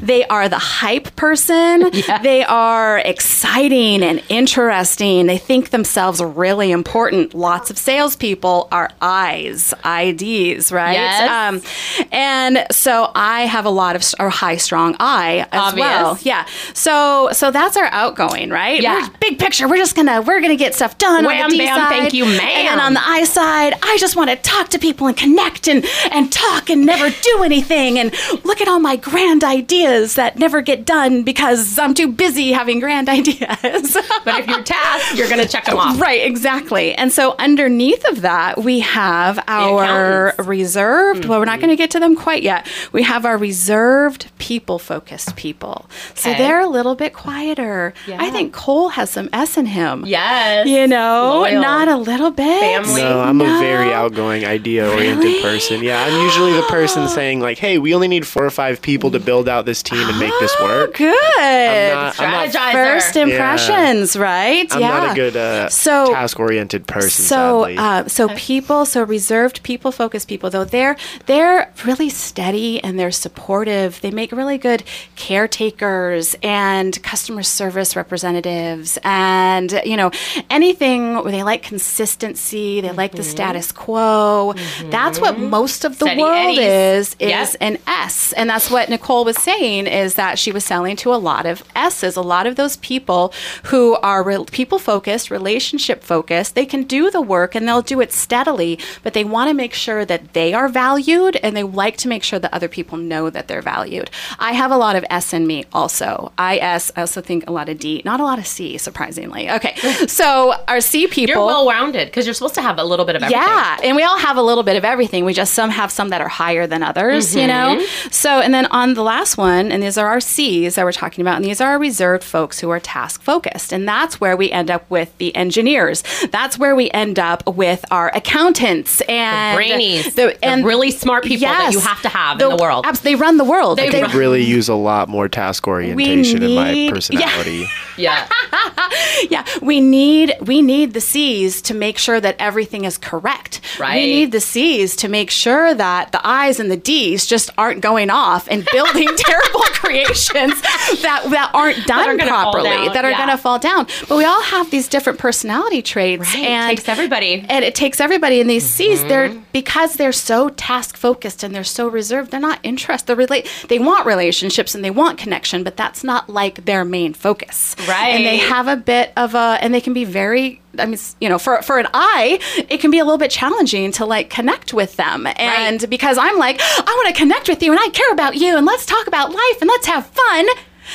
They are the hype person. Yeah. They are exciting and interesting. They think themselves really important. Lots of salespeople are eyes, IDs, right? Yes. Um, and so I have a lot of or high strong I as Obvious. well. Yeah. So so that's our outgoing, right? Yeah. We're- big picture. We're just gonna we're gonna get stuff done on the D bam, side. thank you, And then on the I side, I just want to talk to people and connect and and talk and never do anything and look at all my grand ideas that never get done because I'm too busy having grand ideas. but if you're tasked, you're going to check them off. Right, exactly. And so underneath of that, we have our accountants. reserved. Well, we're not mm-hmm. going to get to them quite yet. We have our reserved people focused people. So they're a little bit quieter. I think Cole has some S in him. Yes. You know, Loyal. not a little bit. Family. No, I'm a very outgoing, idea oriented Really? person. Yeah, I'm usually the person oh. saying, like, hey, we only need four or five people to build out this team and make this work. Oh, work. good. I'm not, I'm not, First impressions, right? I'm yeah. not a good uh, So- task oriented person, so sadly. uh, so people so reserved people focused people though they're they're really steady and they're supportive they make really good caretakers and customer service representatives and you know anything where they like consistency they like the status quo that's what most of the Steady world Eddies. is is Yep. an S. And that's what Nicole was saying is that she was selling to a lot of S's, a lot of those people who are re- people focused, relationship focused. They can do the work and they'll do it steadily, but they want to make sure that they are valued and they like to make sure that other people know that they're valued. I have a lot of S in me also. I S, I also think a lot of D, not a lot of C, surprisingly. Okay. So our C people. You're well rounded because you're supposed to have a little bit of everything. Yeah, and we all have a little bit of everything. We just some have some that are higher than others, you know. Mm-hmm. So, and then on the last one, and these are our C's that we're talking about, and these are our reserved folks who are task focused. And that's where we end up with the engineers. That's where we end up with our accountants and brainies, the, and really smart people yes, that you have to have the, in the world. Abs- they run the world. They, they run. really use a lot more task orientation need, in my personality. Yeah. yeah. yeah. We need we need the C's to make sure that everything is correct. Right. We need the C's to make sure that the I's and the D's just aren't going off and building terrible creations that that aren't done that properly, that are yeah. going to fall down. But we all have these different personality traits, right. and it takes everybody, and it takes everybody. And these mm-hmm. C's, they're because they're so task focused and they're so reserved. They're not interested. They relate. They want relationships and they want connection, but that's not like their main focus. Right. And they have a bit of a, and they can be very I mean, you know, for for an I, it can be a little bit challenging to like connect with them, and right. because I'm like, I want to connect with you, and I care about you, and let's talk about life, and let's have fun.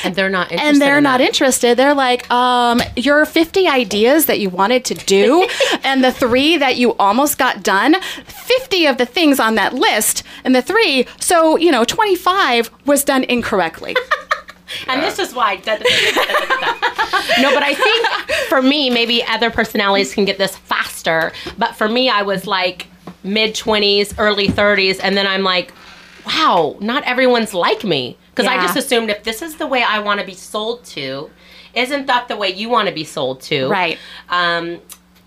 And they're not interested. And they're in not that. interested. They're like, um, your 50 ideas that you wanted to do, and the three that you almost got done, 50 of the things on that list, and the three, so, you know, 25 was done incorrectly. and this is why. Da, da, da, no, but I think for me, maybe other personalities can get this faster. But for me, I was like mid 20s, early 30s, and then I'm like, wow, not everyone's like me. Because Yeah. I just assumed if this is the way I want to be sold to, isn't that the way you want to be sold to? Right. Um,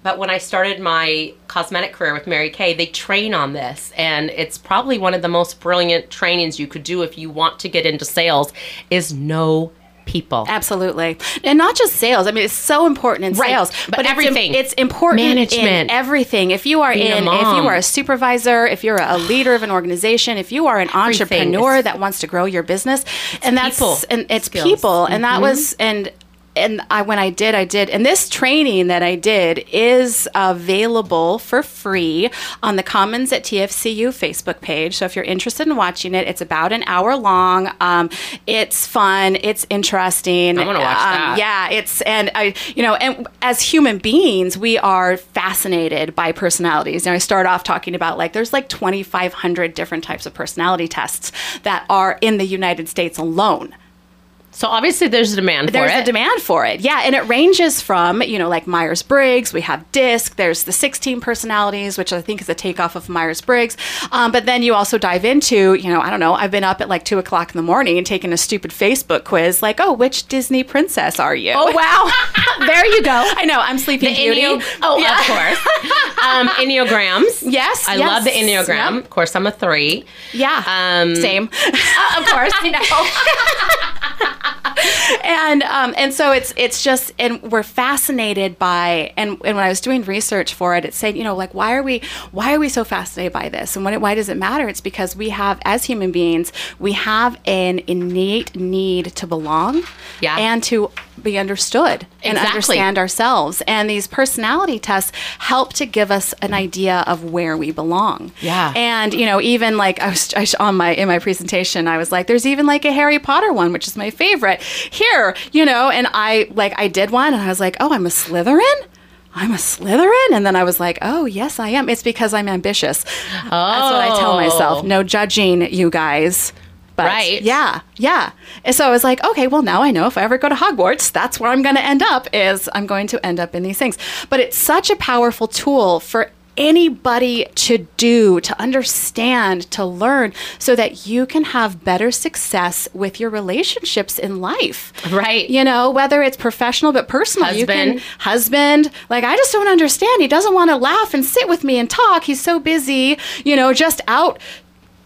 but when I started my cosmetic career with Mary Kay, they train on this, and it's probably one of the most brilliant trainings you could do if you want to get into sales. Is know people. Absolutely, and not just sales. I mean, it's so important in Right, sales, but it's im- everything. It's, important Management. in everything. If you are Being in, if you are a supervisor, if you're a leader of an organization, if you are an Everything entrepreneur is- that wants to grow your business, and that's people and it's skills. Mm-hmm. people, and that was and. And I, when I did, I did, and this training that I did is available for free on the Commons at TFCU Facebook page. So if you're interested in watching it, it's about an hour long. Um, it's fun. It's interesting. I wanna watch Um, that. Yeah, it's and I, you know, and as human beings, we are fascinated by personalities. And I start off talking about like there's like 2,500 different types of personality tests that are in the United States alone So obviously there's a demand for it. there's a demand for it. Yeah, and it ranges from, you know, like Myers Briggs, we have DISC, there's the 16 personalities, which I think is a takeoff of Myers Briggs. Um, but then you also dive into, you know, I don't know, I've been up at like two o'clock in the morning and taking a stupid Facebook quiz, like, oh, which Disney princess are you? Oh wow! there you go. I know, I'm Sleeping The Beauty. Oh, Yeah. of course. Um, Enneagrams. Yes, I yes. love the Enneagram. Yep. Of course, I'm a three. Yeah. Um, Same. of course, I know. And um, and so it's it's just and we're fascinated by and, and when I was doing research for it, it said you know like why are we why are we so fascinated by this and it, why does it matter? It's because we have as human beings we have an innate need to belong, Yeah. and to be understood and Exactly. understand ourselves. And these personality tests help to give us an idea of where we belong. Yeah. And you know, even like I was I, on my in my presentation, I was like, "There's even like a Harry Potter one, which is my favorite." Here, you know, and I like I did one, and I was like, "Oh, I'm a Slytherin." I'm a Slytherin, and then I was like, "Oh, yes, I am." It's because I'm ambitious. Oh. That's what I tell myself. Oh. No judging, you guys. But Right. yeah, yeah. And so I was like, okay, well now I know if I ever go to Hogwarts, that's where I'm going to end up. Is I'm going to end up in these things. But it's such a powerful tool for anybody to do, to understand, to learn, so that you can have better success with your relationships in life. Right. You know, whether it's professional but personal. You can Husband. husband. Like I just don't understand. He doesn't want to laugh and sit with me and talk. He's so busy, you know, just out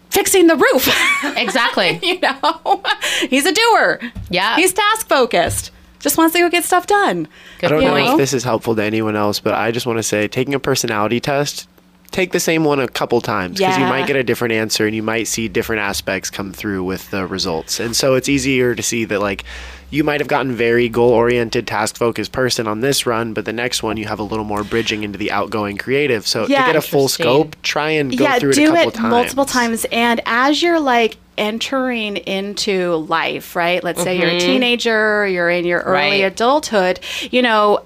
fixing the roof. Exactly. you know, he's a doer. Yeah. He's task focused. Just wants to go get stuff done. I don't know if this is helpful to anyone else, but I just want to say taking a personality test, take the same one a couple times because you might get a different answer and you might see different aspects come through with the results. And so it's easier to see that, like, you might have gotten very goal oriented, task focused person on this run, but the next one you have a little more bridging into the outgoing creative. So Yeah. to get a full scope, try and go yeah, through it do a couple it times. multiple times. And as you're like entering into life, right? Let's say you're a mm-hmm. teenager, you're in your early Right. adulthood, you know,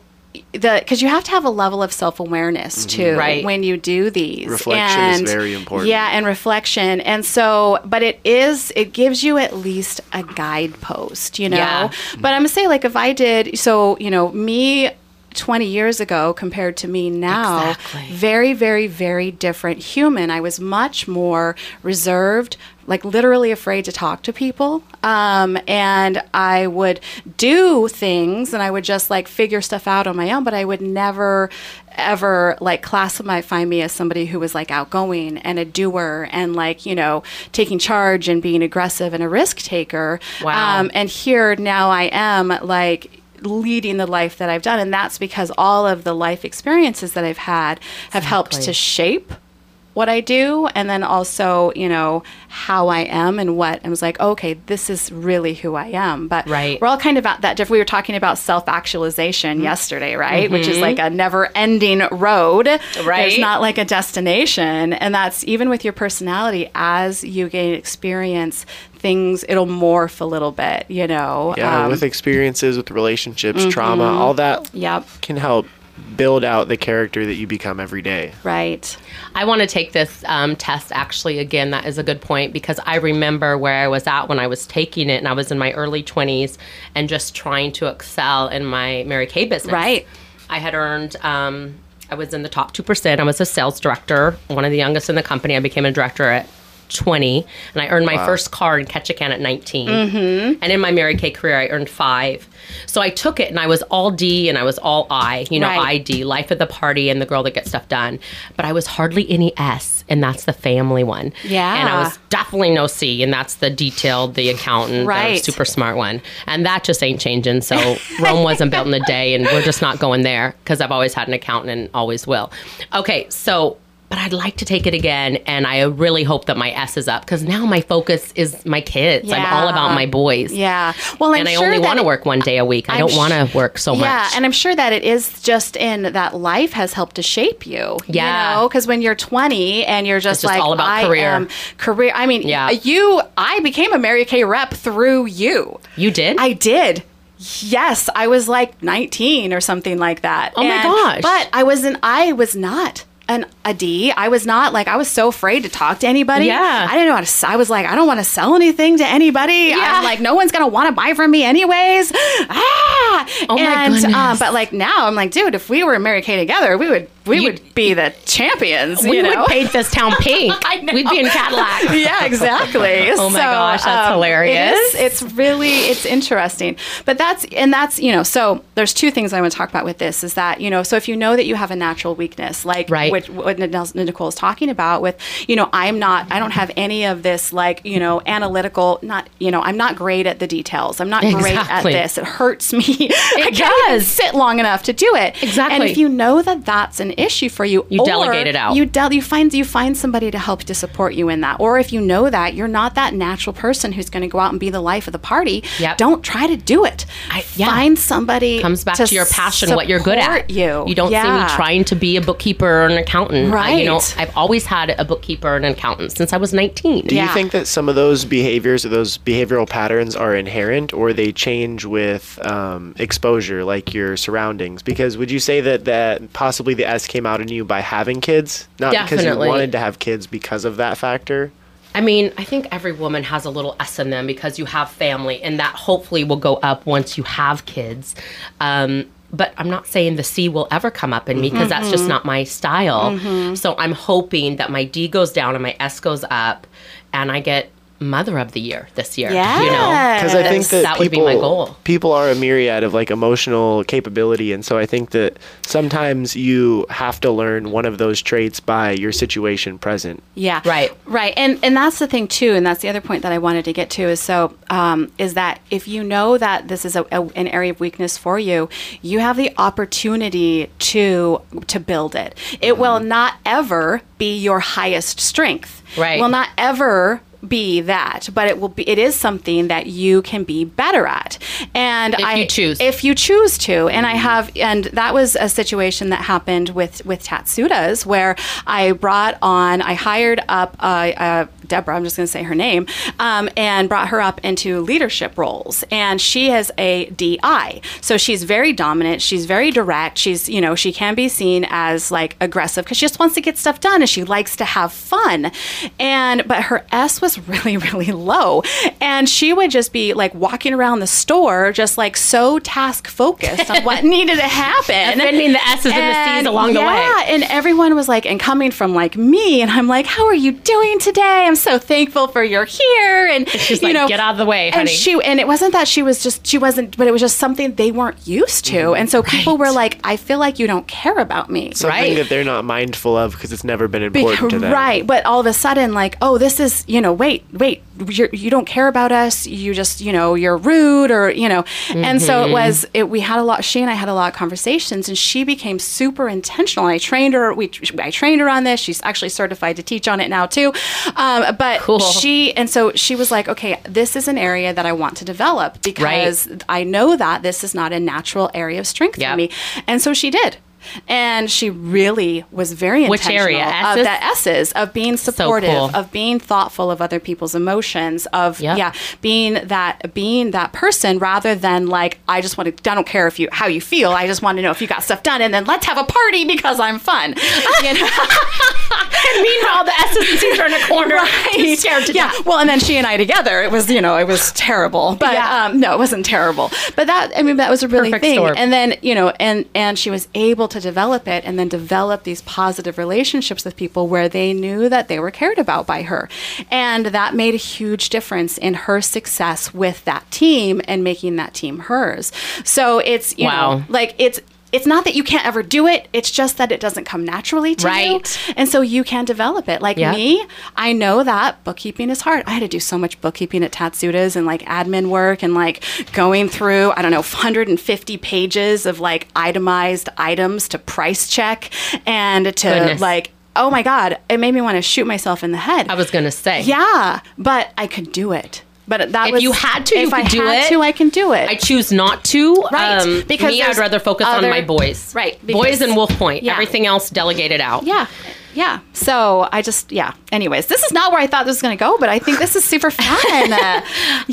the because you have to have a level of self awareness mm-hmm. too Right. when you do these. Reflection is very important. Yeah, and reflection, and so, but it is it gives you at least a guidepost, you know. Yeah. But I'm gonna say like if I did so, you know, me. 20 years ago compared to me now Exactly. very very very different human i was much more reserved like literally afraid to talk to people um, and i would do things and i would just like figure stuff out on my own but i would never ever like classify me as somebody who was like outgoing and a doer and like you know taking charge and being aggressive and a risk taker Wow. um, and here now i am like leading the life that I've done. And that's because all of the life experiences that I've had have helped to shape what I do and then also, you know, how I am and what I was like, okay, this is really who I am. But Right. we're all kind of at that different we were talking about self actualization mm-hmm. yesterday, right? Which is mm-hmm. like a never ending road. There's Right. not like a destination. And that's even with your personality, as you gain experience, things it'll morph a little bit, you know. Yeah, Um, with experiences, with relationships, trauma, all that Yep. can help build out the character that you become every day. Right. I want to take this um, test actually again. That is a good point because I remember where I was at when I was taking it, and I was in my early 20s and just trying to excel in my Mary Kay business. Right. I had earned. Um, I was in the top two percent. I was a sales director, one of the youngest in the company. I became a director at. 20 and I earned my first car in Ketchikan at 19. Mm-hmm. And in my Mary Kay career, I earned five. So I took it and I was all D and I was all I, you know, Right. ID, life at the party and the girl that gets stuff done. But I was hardly any S, and that's the family one. Yeah. And I was definitely no C, and that's the detailed, the accountant, Right. the super smart one. And that just ain't changing. So Rome wasn't built in a day, and we're just not going there because I've always had an accountant and always will. Okay, so. But I'd like to take it again, and I really hope that my S is up because now my focus is my kids. I'm all about my boys. Yeah. Well, I'm and I sure only want to work one day a week. I I'm don't sh- want to work so much. Yeah, and I'm sure that it is just in that life has helped to shape you. Yeah. You know, because when you're 20 and you're just just like, all about I career. am career. I mean, Yeah. you, I became a Mary Kay rep through you. you did? I did. Yes, I was like 19 or something like that. Oh my gosh. But I wasn't. I was not an a D. I was not like I was so afraid to talk to anybody. Yeah. I didn't know how to. I was like, I don't want to sell anything to anybody. Yeah. I'm like, no one's gonna want to buy from me anyways. Ah. Oh my and, goodness. Um, but like now, I'm like, dude, if we were Mary Kay together, we would we You'd- would be the champions. we you know? would paint this town pink. I. We'd be in Cadillac. yeah, exactly. Oh my gosh, that's hilarious. It is, it's really it's interesting. But that's and that's you know so there's two things I want to talk about with this is that you know so if you know that you have a natural weakness like Right. which, what Nicole is talking about with you know I'm not I don't have any of this like you know analytical not you know I'm not great at the details I'm not great at this it hurts me I can't even does. sit long enough to do it Exactly. and if you know that that's an issue for you You or delegate it out. you del- you find you find somebody to help to support you in that or if you know that you're not that natural person who's going to go out and be the life of the party Yep. don't try to do it I- yeah. find somebody comes back to, your passion, what you're good at. you You don't see me trying to be a bookkeeper or an accountant. I, you know, I've always had a bookkeeper and an accountant since I was 19. Do Yeah. you think that some of those behaviors or those behavioral patterns are inherent or they change with um, exposure, like your surroundings? Because would you say that, that possibly the S came out in you by having kids? Not because you wanted to have kids because of that factor? I mean, I think every woman has a little S in them because you have family, and that hopefully will go up once you have kids. Um, but I'm not saying the C will ever come up in me because that's just not my style. So I'm hoping that my D goes down and my S goes up, and I get Mother of the Year this year. You know, Because I think Yes. that, That would be people, my goal. people are a myriad of like emotional capability, and so I think that sometimes you have to learn one of those traits by your situation present. Yeah. Right. Right. And and that's the thing too, and that's the other point that I wanted to get to is so um, is that if you know that this is a, a- an area of weakness for you, you have the opportunity to to build it. It will Mm-hmm. not ever be your highest strength. Right. Will not ever be that, but it will be. It is something that you can be better at, and If I you choose. if you choose to. And I have, and that was a situation that happened with with Tatsuda's, where I brought on, I hired up a, uh, Deborah. I'm just going to say her name, um, and brought her up into leadership roles. And she is a DI, so she's very dominant. She's very direct. She's, you know, she can be seen as like aggressive because she just wants to get stuff done and she likes to have fun. And but her S was really, really low, and she would just be like walking around the store, just like so task focused on what needed to happen, Offending the S's and the C's along the way. yeah, and everyone was like, and coming from like me, and I'm like, how are you doing today? I'm so thankful for you're here, and she's you like, know, "Get out of the way, honey." And she, and it wasn't that she was just she wasn't, but it was just something they weren't used to, and so people were like, I feel like you don't care about me. Something Right. that they're not mindful of because it's never been important to them. Right, but all of a sudden, like, oh, this is, you know, wait, wait, you're, you don't care about us. You just, you know, you're rude, or you know, and so Mm-hmm. it was. It, we had a lot. She and I had a lot of conversations, and she became super intentional. I trained her. We, I trained her on this. She's actually certified to teach on it now too. Um, but Cool. she, and so she was like, okay, this is an area that I want to develop because I know that this is not a natural area of strength Yep. for me, and so she did. And she really was very Which intentional area? of S's? the S's of being supportive, cool. of being thoughtful of other people's emotions, of Yep. yeah, being that being that person rather than like I just want to. I don't care if you how you feel. I just want to know if you got stuff done, and then let's have a party because I'm fun. You know? Meanwhile, the S's and C's are in a corner, Right. scared to yeah. death. Well, and then she and I together, it was you know it was terrible, but Yeah. um, no, it wasn't terrible. But that I mean that was a really Perfect thing. storm. And then you know and and she was able to develop it and then develop these positive relationships with people where they knew that they were cared about by her, and that made a huge difference in her success with that team and making that team hers. So it's you Wow. know like it's. It's not that you can't ever do it. It's just that it doesn't come naturally to you. And so you can develop it. Like Yeah. me, I know that bookkeeping is hard. I had to do so much bookkeeping at Tatsuda's and like admin work and like going through, I don't know, 150 pages of like itemized items to price check and to Goodness. like, oh my God, it made me want to shoot myself in the head. I was gonna say, yeah, but I could do it. But that If was you had to, you if I do had it. to, I can do it. I choose not to. Right, Um, because me, I'd rather focus other- on my boys. Right, boys and Wolf Point. yeah. Everything else delegated out. Yeah. Yeah. So I just, yeah. Anyways, this is not where I thought this was going to go, but I think this is super fun. Yeah.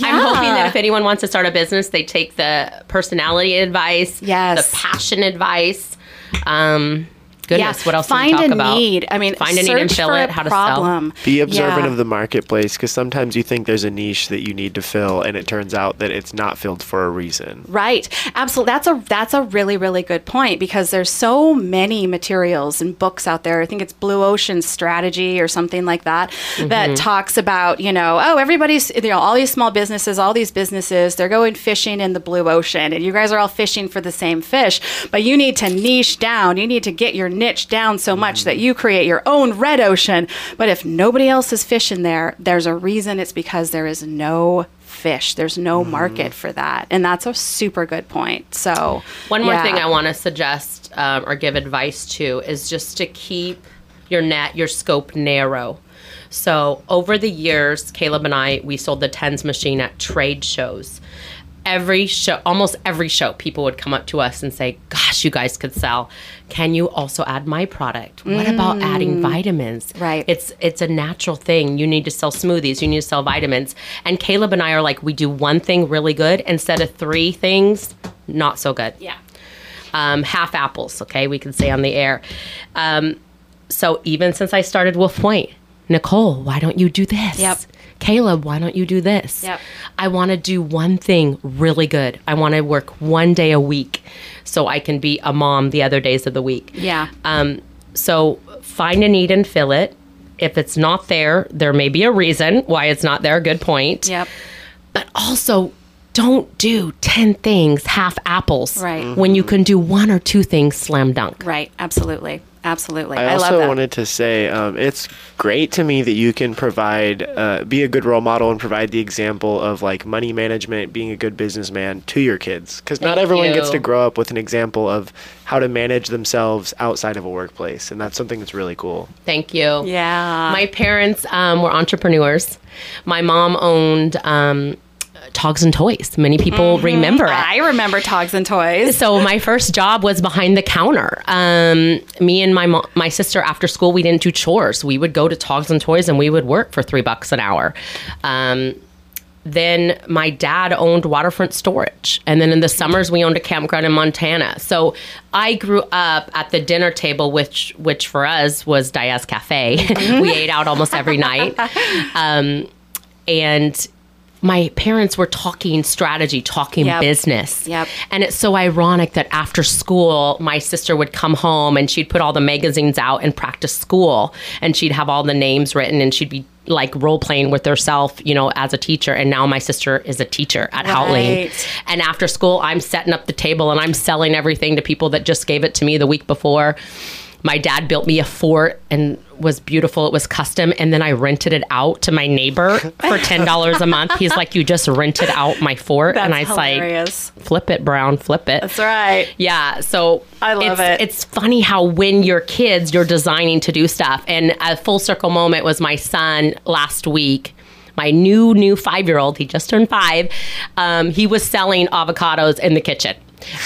I'm hoping that if anyone wants to start a business, they take the personality advice, Yes. the passion advice. Um, goodness, what else Find do we talk a about? need. I mean, find a need and search fill for it. a How to problem. Be observant Yeah. of the marketplace because sometimes you think there's a niche that you need to fill, and it turns out that it's not filled for a reason. Right. Absolutely. That's a that's a really really good point because there's so many materials and books out there. I think it's Blue Ocean Strategy or something like that Mm-hmm. that talks about, you know, oh, everybody's you know, all these small businesses, all these businesses, they're going fishing in the blue ocean and you guys are all fishing for the same fish, but you need to niche down. You need to get your niche down so much that you create your own red ocean. But if nobody else is fishing there, there's a reason it's because there is no fish. There's no market for that. And that's a super good point. So, One more yeah. thing I want to suggest um, or give advice to is just to keep your net, your scope narrow. So over the years, Caleb and I, we sold the tens machine at trade shows. Every show, almost every show, people would come up to us and say, "Gosh, you guys could sell. Can you also add my product? What about adding vitamins? Right. It's it's a natural thing. You need to sell smoothies. You need to sell vitamins. And Caleb and I are like, we do one thing really good instead of three things not so good Yeah. um, half apples. Okay, we can say on the air. Um, so even since I started Wolf Point, Nicole, why don't you do this? Yep. Caleb, why don't you do this? Yep. I want to do one thing really good. I want to work one day a week so I can be a mom the other days of the week. Yeah. Um, so find a need and fill it. If it's not there, there may be a reason why it's not there. Good point. Yep. But also, don't do 10 things half apples Right. when you can do one or two things slam dunk. Right. Absolutely. Absolutely. I I, also love that. wanted to say um, it's great to me that you can provide, uh, be a good role model and provide the example of like money management, being a good businessman to your kids. Because not Thank everyone gets to grow up with an example of how to manage themselves outside of a workplace. And that's something that's really cool. Thank you. yeah. My parents um, were entrepreneurs. My mom owned um, Togs and Toys. Many people remember it. I remember Togs and Toys. so my first job was behind the counter. Um, me and my mo- my sister after school we didn't do chores. We would go to Togs and Toys and we would work for three bucks an hour. Um, then my dad owned waterfront storage and then in the summers we owned a campground in montana so i grew up at the dinner table which which for us was diaz cafe we ate out almost every night um, and my parents were talking strategy, talking Yep. business. Yep. And it's so ironic that after school, my sister would come home and she'd put all the magazines out and practice school. And she'd have all the names written and she'd be like role playing with herself, you know, as a teacher. And now my sister is a teacher at. Right. And after school, I'm setting up the table and I'm selling everything to people that just gave it to me the week before. My dad built me a fort and was beautiful. It was custom. And then I rented it out to my neighbor for $10 a month. He's like, You just rented out my fort. That's and I was hilarious. like, Flip it, Brown, flip it. That's right. Yeah, so I love it's, it. It's funny how when you're kids, you're designing to do stuff. And a full circle moment was my son last week. My new new five year old, he just turned five. Um, he was selling avocados in the kitchen.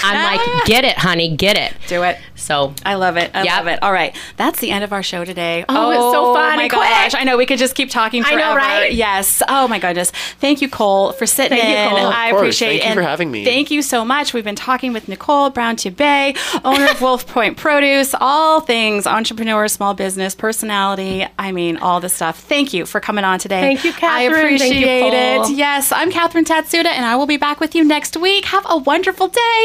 I'm like, get it, honey, get it. Do it. So I love it. I Yep. love it. All right. That's the end of our show today. Oh, it's so oh fun Oh my and quick. gosh. I know we could just keep talking I know, right? Yes. Oh my goodness. Thank you, Cole, for sitting Thank you, in. Cole. Of I course. appreciate Thank you and for having me. Thank you so much. We've been talking with Nicole Brown-Tubei, owner of Wolf Point Produce, all things entrepreneur, small business, personality. I mean, all the stuff. Thank you for coming on today. Thank you, Catherine. I appreciate Thank you, it. Yes, I'm Catherine Tatsuda, and I will be back with you next week. Have a wonderful day.